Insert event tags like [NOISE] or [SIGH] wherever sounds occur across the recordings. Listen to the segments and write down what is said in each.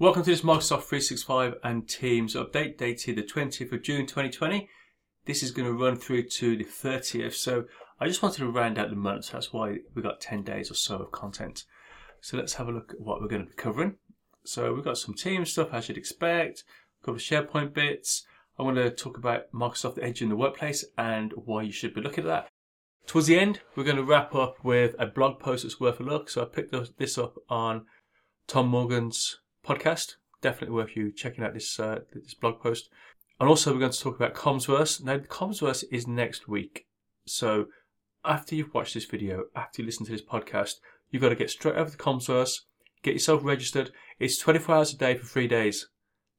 Welcome to this Microsoft 365 and Teams update dated the 20th of June 2020. This is going to run through to the 30th, so I just wanted to round out the month. That's why we got 10 days or so of content. So let's have a look at what we're going to be covering. So we've got some Teams stuff, as you'd expect, a couple of SharePoint bits. I want to talk about Microsoft Edge in the workplace and why you should be looking at that. Towards the end, we're going to wrap up with a blog post that's worth a look. So I picked this up on Tom Morgan's podcast. Definitely worth you checking out this uh, this blog post. And also, we're going to talk about Commsverse. Now, the Commsverse is next week. So, after you've watched this video, after you listen to this podcast, you've got to get straight over to Commsverse, get yourself registered. It's 24 hours a day for three days.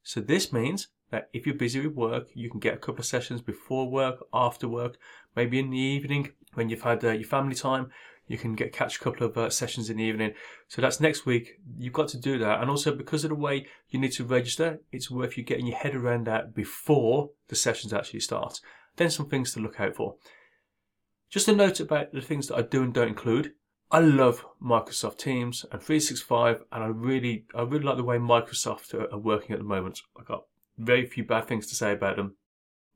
So, this means that if you're busy with work, you can get a couple of sessions before work, after work, maybe in the evening when you've had uh, your family time you can get catch a couple of uh, sessions in the evening. So that's next week. You've got to do that, and also because of the way you need to register, it's worth you getting your head around that before the sessions actually start. Then some things to look out for. Just a note about the things that I do and don't include. I love Microsoft Teams and 365, and I really, I really like the way Microsoft are, are working at the moment. I've got very few bad things to say about them,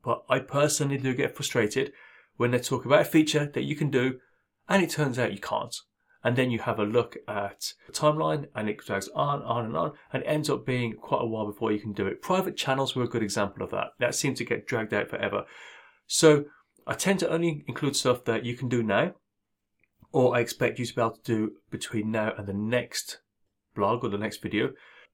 but I personally do get frustrated when they talk about a feature that you can do and it turns out you can't. And then you have a look at the timeline and it drags on, on and on, and ends up being quite a while before you can do it. Private channels were a good example of that. That seemed to get dragged out forever. So I tend to only include stuff that you can do now, or I expect you to be able to do between now and the next blog or the next video.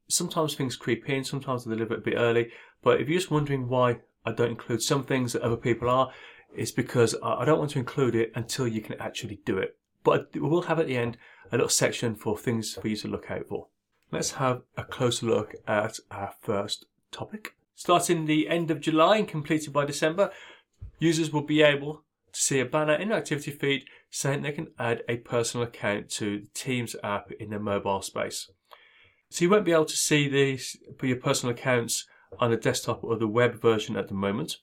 Sometimes things creep in, sometimes it a bit early, but if you're just wondering why I don't include some things that other people are, is because I don't want to include it until you can actually do it. But we will have at the end a little section for things for you to look out for. Let's have a closer look at our first topic. Starting the end of July and completed by December, users will be able to see a banner in the activity feed saying they can add a personal account to the Teams app in their mobile space. So you won't be able to see these your personal accounts on the desktop or the web version at the moment.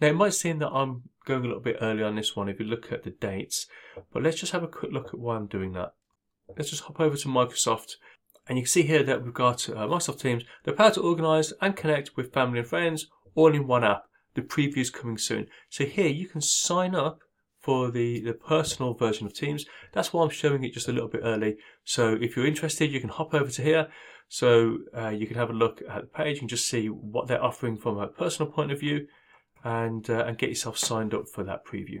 Now, it might seem that I'm going a little bit early on this one if you look at the dates, but let's just have a quick look at why I'm doing that. Let's just hop over to Microsoft, and you can see here that we've got uh, Microsoft Teams, the power to organize and connect with family and friends all in one app. The preview is coming soon. So here you can sign up for the, the personal version of Teams. That's why I'm showing it just a little bit early. So if you're interested, you can hop over to here. So uh, you can have a look at the page and just see what they're offering from a personal point of view and, uh, and get yourself signed up for that preview.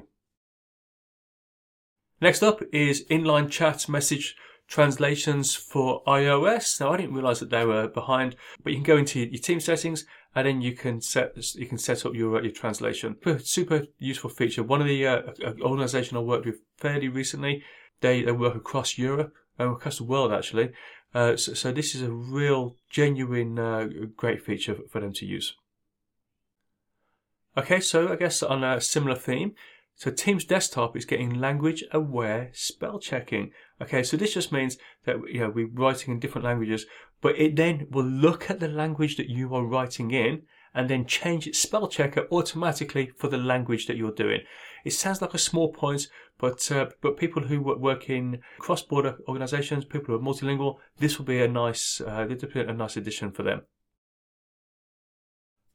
Next up is inline chat message translations for iOS. Now I didn't realize that they were behind, but you can go into your team settings and then you can set you can set up your your translation. Super useful feature. One of the uh, organization I worked with fairly recently, they, they work across Europe and across the world actually. Uh, so, so, this is a real genuine uh, great feature for them to use. Okay, so I guess on a similar theme, so Teams Desktop is getting language aware spell checking. Okay, so this just means that you know we're writing in different languages, but it then will look at the language that you are writing in and then change its spell checker automatically for the language that you're doing. It sounds like a small point, but uh, but people who work in cross-border organisations, people who are multilingual, this will be a nice uh, this will be a nice addition for them.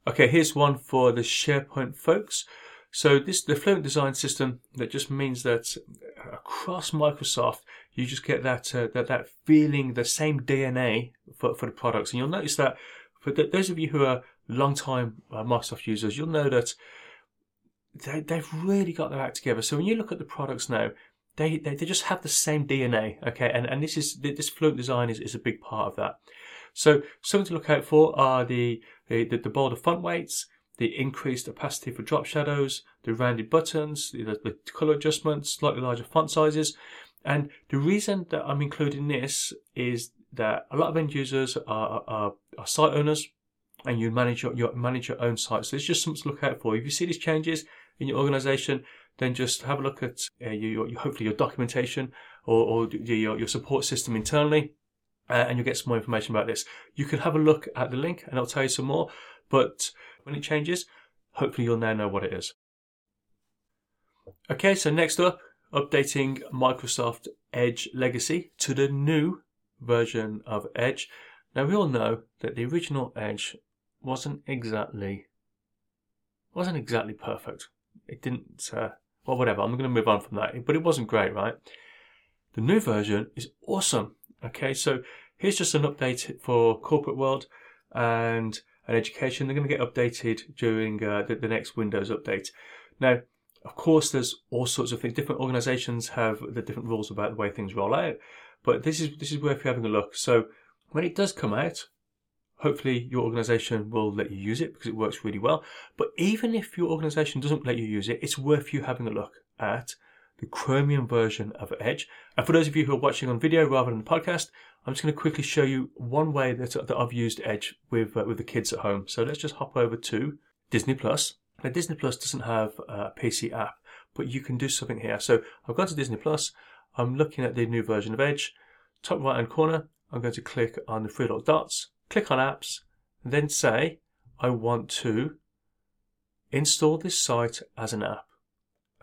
Okay, here's one for the SharePoint folks. So this the Fluent Design system that just means that across Microsoft you just get that uh, that that feeling, the same DNA for for the products, and you'll notice that for the, those of you who are long-time uh, Microsoft users, you'll know that they, they've really got their act together. So when you look at the products now, they, they, they just have the same DNA, okay? And and this is this Fluent Design is, is a big part of that. So something to look out for are the, the, the bolder font weights, the increased opacity for drop shadows, the rounded buttons, the, the color adjustments, slightly larger font sizes. And the reason that I'm including this is that a lot of end users are, are, are site owners and you manage your, your, manage your own site. So it's just something to look out for. If you see these changes in your organization, then just have a look at uh, your, your, hopefully your documentation or, or your, your support system internally uh, and you'll get some more information about this. You can have a look at the link and I'll tell you some more, but when it changes, hopefully you'll now know what it is. Okay, so next up, updating Microsoft Edge Legacy to the new version of Edge. Now we all know that the original Edge wasn't exactly wasn't exactly perfect. It didn't. Uh, well, whatever. I'm going to move on from that. But it wasn't great, right? The new version is awesome. Okay, so here's just an update for corporate world and an education. They're going to get updated during uh, the, the next Windows update. Now, of course, there's all sorts of things. Different organisations have the different rules about the way things roll out, but this is this is worth having a look. So when it does come out, hopefully your organisation will let you use it because it works really well. But even if your organisation doesn't let you use it, it's worth you having a look at the Chromium version of Edge. And for those of you who are watching on video rather than the podcast, I'm just going to quickly show you one way that, that I've used Edge with uh, with the kids at home. So let's just hop over to Disney Plus. Now, Disney Plus doesn't have a PC app, but you can do something here. So I've gone to Disney Plus. I'm looking at the new version of Edge. Top right hand corner, I'm going to click on the three little dots, click on apps, then say I want to install this site as an app.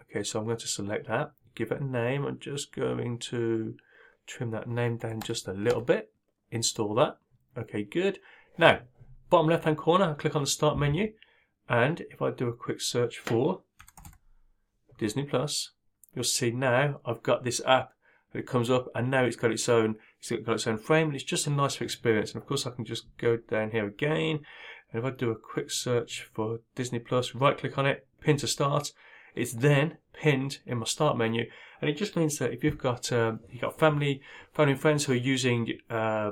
Okay, so I'm going to select that, give it a name. I'm just going to trim that name down just a little bit, install that. Okay, good. Now, bottom left hand corner, I click on the start menu and if I do a quick search for Disney Plus, you'll see now I've got this app that comes up and now it's got its own it's got its own frame and it's just a nicer experience. And of course I can just go down here again and if I do a quick search for Disney Plus, right click on it, pin to start, it's then pinned in my start menu and it just means that if you've got um, you've got family family and friends who are using uh,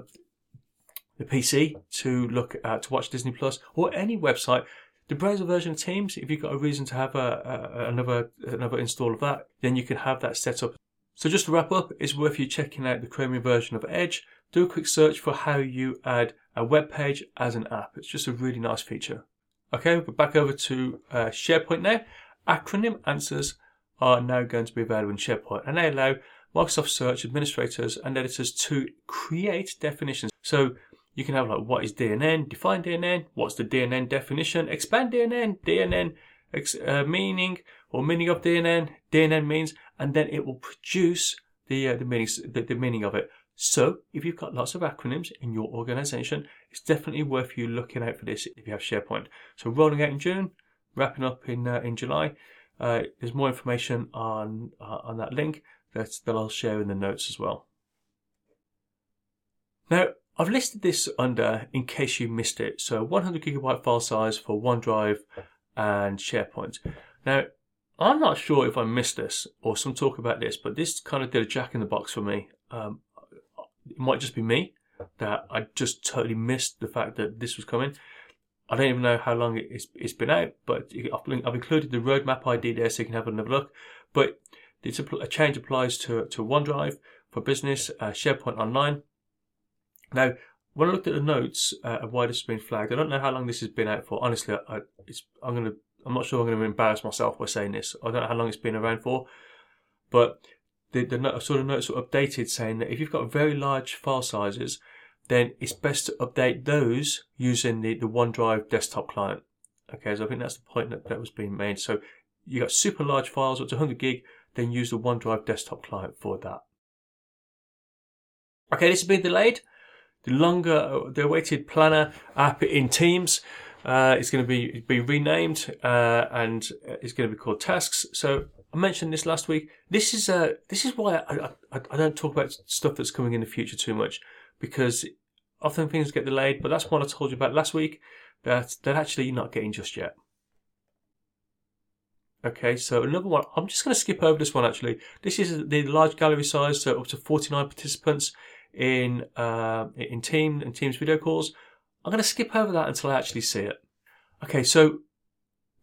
the PC to look at to watch Disney Plus or any website the browser version of Teams, if you've got a reason to have a, a, another another install of that, then you can have that set up. So just to wrap up, it's worth you checking out the Chromium version of Edge. Do a quick search for how you add a web page as an app. It's just a really nice feature. Okay, we're back over to uh, SharePoint now. Acronym answers are now going to be available in SharePoint and they allow Microsoft Search administrators and editors to create definitions. So you can have like what is DNN, define DNN, what's the DNN definition, expand DNN, DNN ex- uh, meaning or meaning of DNN, DNN means, and then it will produce the uh, the meanings the, the meaning of it. So if you've got lots of acronyms in your organization, it's definitely worth you looking out for this if you have SharePoint. So rolling out in June, wrapping up in uh, in July. Uh, there's more information on uh, on that link that, that I'll share in the notes as well. Now, I've listed this under in case you missed it. So 100 gigabyte file size for OneDrive and SharePoint. Now, I'm not sure if I missed this or some talk about this, but this kind of did a jack in the box for me. Um, it might just be me that I just totally missed the fact that this was coming. I don't even know how long it's, it's been out, but I've included the roadmap ID there so you can have another look. But it's a, a change applies to, to OneDrive for business, uh, SharePoint Online, now, when I looked at the notes uh, of why this has been flagged, I don't know how long this has been out for. Honestly, I, going to. I'm not sure I'm going to embarrass myself by saying this. I don't know how long it's been around for, but the, the sort of notes were updated saying that if you've got very large file sizes, then it's best to update those using the, the OneDrive desktop client. Okay, so I think that's the point that, that was being made. So you got super large files up to 100 gig, then use the OneDrive desktop client for that. Okay, this has been delayed the longer, the awaited planner app in Teams. Uh, it's going to be be renamed uh, and it's going to be called Tasks. So I mentioned this last week. This is uh, this is why I, I, I don't talk about stuff that's coming in the future too much because often things get delayed. But that's what I told you about last week that that actually not getting just yet. Okay, so another one. I'm just going to skip over this one actually. This is the large gallery size, so up to 49 participants in uh, in team and Teams video calls. I'm going to skip over that until I actually see it. Okay, so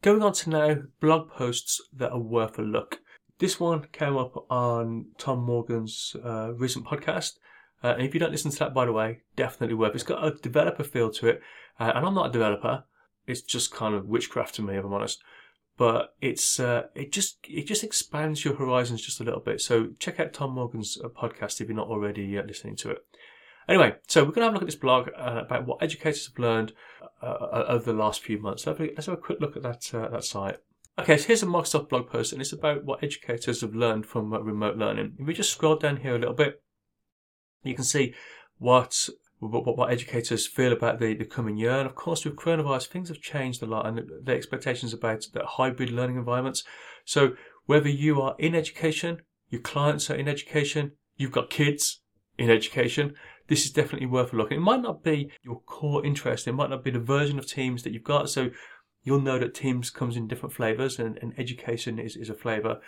going on to now blog posts that are worth a look. This one came up on Tom Morgan's uh, recent podcast. Uh, and if you don't listen to that, by the way, definitely worth. It's got a developer feel to it, uh, and I'm not a developer. It's just kind of witchcraft to me, if I'm honest but it's uh, it just it just expands your horizons just a little bit. So check out Tom Morgan's uh, podcast if you're not already uh, listening to it. Anyway, so we're going to have a look at this blog uh, about what educators have learned over the last few months. Let's have a quick look at that that site. Okay, so here's a Microsoft blog post, and it's about what educators have learned from remote learning. If we just scroll down here a little bit, you can see what what, what, educators feel about the, the coming year. And of course, with coronavirus, things have changed a lot and the, the expectations about the hybrid learning environments. So whether you are in education, your clients are in education, you've got kids in education, this is definitely worth a look. It might not be your core interest. It might not be the version of Teams that you've got. So you'll know that Teams comes in different flavors and, and education is, is a flavor.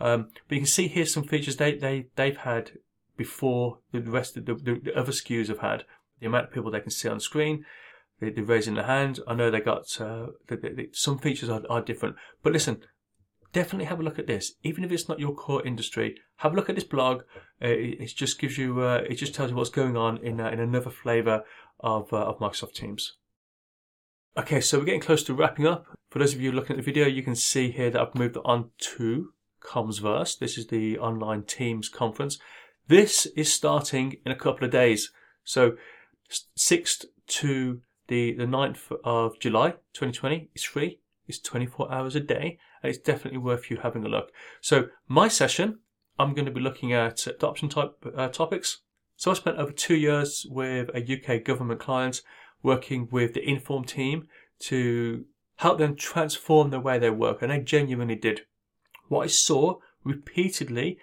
Um, but you can see here some features they, they, they've had before the rest of the, the, the other SKUs have had. The amount of people they can see on screen, they, are raising their hands. I know they got uh, some features are, are different, but listen, definitely have a look at this. Even if it's not your core industry, have a look at this blog. Uh, it, it, just gives you, uh, it just tells you what's going on in uh, in another flavor of uh, of Microsoft Teams. Okay, so we're getting close to wrapping up. For those of you looking at the video, you can see here that I've moved on to Commsverse. This is the online Teams conference. This is starting in a couple of days. So 6th to the, the 9th of July 2020 is free. It's 24 hours a day and it's definitely worth you having a look. So my session, I'm going to be looking at adoption type uh, topics. So I spent over two years with a UK government client working with the Inform team to help them transform the way they work, and they genuinely did. What I saw repeatedly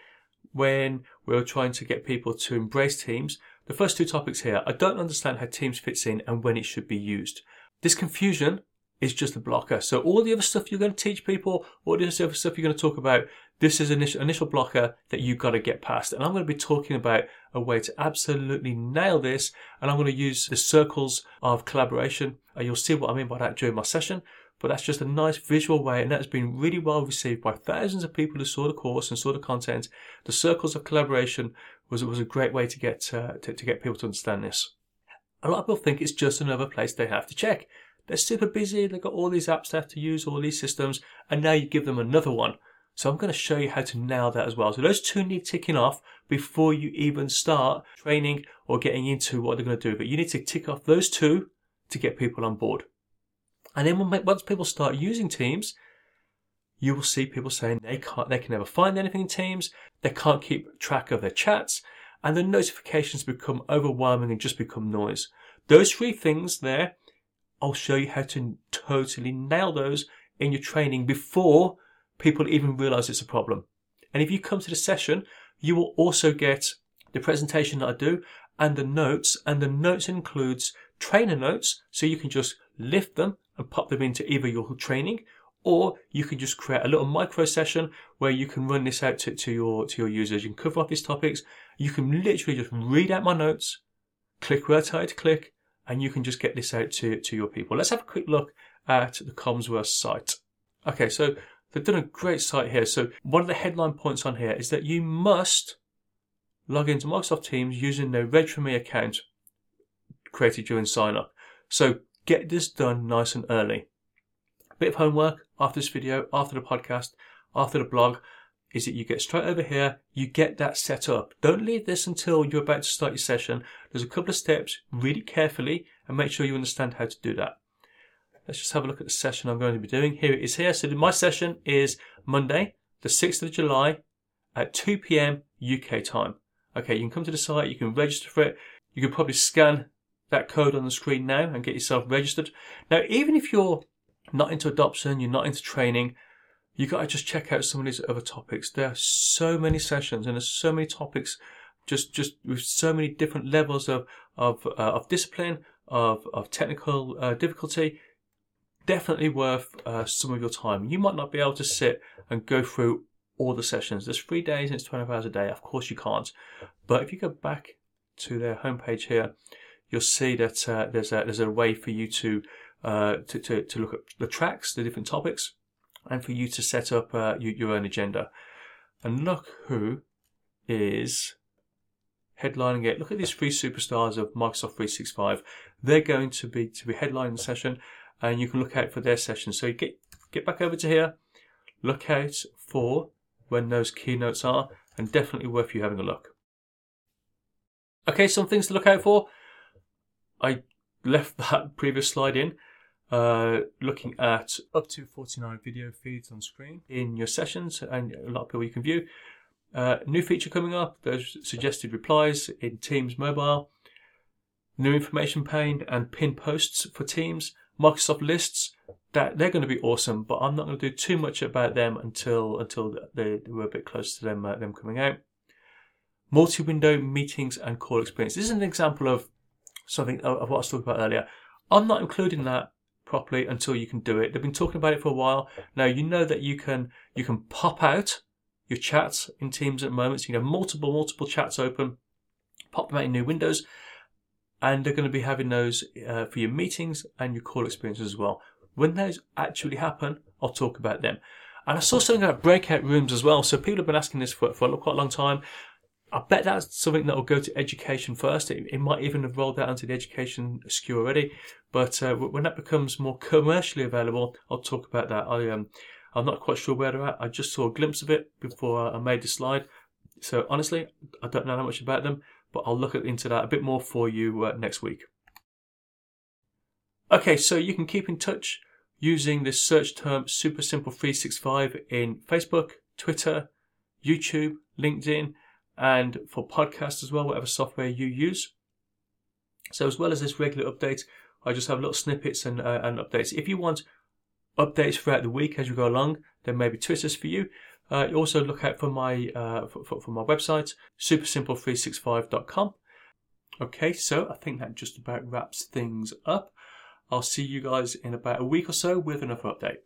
when we were trying to get people to embrace Teams, the first two topics here, I don't understand how Teams fits in and when it should be used. This confusion is just a blocker. So all the other stuff you're going to teach people, all the other stuff you're going to talk about, this is an initial, initial blocker that you've got to get past. And I'm going to be talking about a way to absolutely nail this. And I'm going to use the circles of collaboration. And you'll see what I mean by that during my session. But that's just a nice visual way, and that's been really well received by thousands of people who saw the course and saw the content. The circles of collaboration was was a great way to get uh, to, to get people to understand this. A lot of people think it's just another place they have to check. They're super busy, they've got all these apps they have to use, all these systems, and now you give them another one. So I'm going to show you how to nail that as well. So those two need ticking off before you even start training or getting into what they're going to do. But you need to tick off those two to get people on board. And then once people start using Teams, you will see people saying they can't, they can never find anything in Teams, they can't keep track of their chats, and the notifications become overwhelming and just become noise. Those three things there I'll show you how to totally nail those in your training before people even realize it's a problem. And if you come to the session, you will also get the presentation that I do and the notes. And the notes includes trainer notes. So you can just lift them and pop them into either your training or you can just create a little micro session where you can run this out to, to your to your users. You can cover off these topics. You can literally just read out my notes, click where I to click, and you can just get this out to, to your people. Let's have a quick look at the Commsverse site. Okay, so they've done a great site here. So one of the headline points on here is that you must log into Microsoft Teams using the Reg for Me account created during sign up. So get this done nice and early. A bit of homework after this video, after the podcast, after the blog is that you get straight over here, you get that set up. Don't leave this until you're about to start your session. There's a couple of steps, read it carefully and make sure you understand how to do that. Let's just have a look at the session I'm going to be doing. Here it is here. So my session is Monday, the 6th of July at 2 p.m. UK time. Okay, you can come to the site, you can register for it. You can probably scan that code on the screen now and get yourself registered. Now, even if you're not into adoption, you're not into training, you got to just check out some of these other topics. There are so many sessions and there's so many topics, just just with so many different levels of of uh, of discipline, of of technical uh, difficulty. Definitely worth uh, some of your time. You might not be able to sit and go through all the sessions. There's three days and it's 24 hours a day. Of course you can't. But if you go back to their homepage here, you'll see that uh, there's a there's a way for you to, uh, to to to look at the tracks, the different topics and for you to set up uh, your own agenda. And look who is headlining it. Look at these three superstars of Microsoft 365. They're going to be to be headlining the session, and you can look out for their session. So get get back over to here, look out for when those keynotes are, and definitely worth you having a look. Okay, some things to look out for. I left [LAUGHS] that previous slide in uh, looking at up to 49 video feeds on screen in your sessions and a lot of people you can view. Uh, new feature coming up, those suggested replies in Teams Mobile. new information pane and pin posts for Teams, Microsoft lists, that they're going to be awesome, but I'm not going to do too much about them until until they, they were a bit close to them uh, them coming out. Multi-window meetings and call experience. This is an example of something of what I was talking about earlier. I'm not including that properly until you can do it. They've been talking about it for a while. Now you know that you can you can pop out your chats in Teams at the moment. So you can have multiple multiple chats open, pop them out in new windows, and they're going to be having those uh, for your meetings and your call experiences as well. When those actually happen, I'll talk about them. And I saw something about breakout rooms as well. So people have been asking this for, for quite a long time. I bet that's something that will go to education first. It, it might even have rolled out onto the education SKU already. But uh, when that becomes more commercially available, I'll talk about that. I um, I'm not quite sure where they're at. I just saw a glimpse of it before I made the slide. So honestly, I don't know that much about them, but I'll look into that a bit more for you uh, next week. Okay, so you can keep in touch using this search term Super Simple 365 in Facebook, Twitter, YouTube, LinkedIn and for podcasts as well, whatever software you use. So as well as this regular update, I just have little snippets and, uh, and updates. If you want updates throughout the week as you go along, then maybe Twitter's for you. Uh, also look out for my uh, for, for my website, supersimple365.com. Okay, so I think that just about wraps things up. I'll see you guys in about a week or so with another update.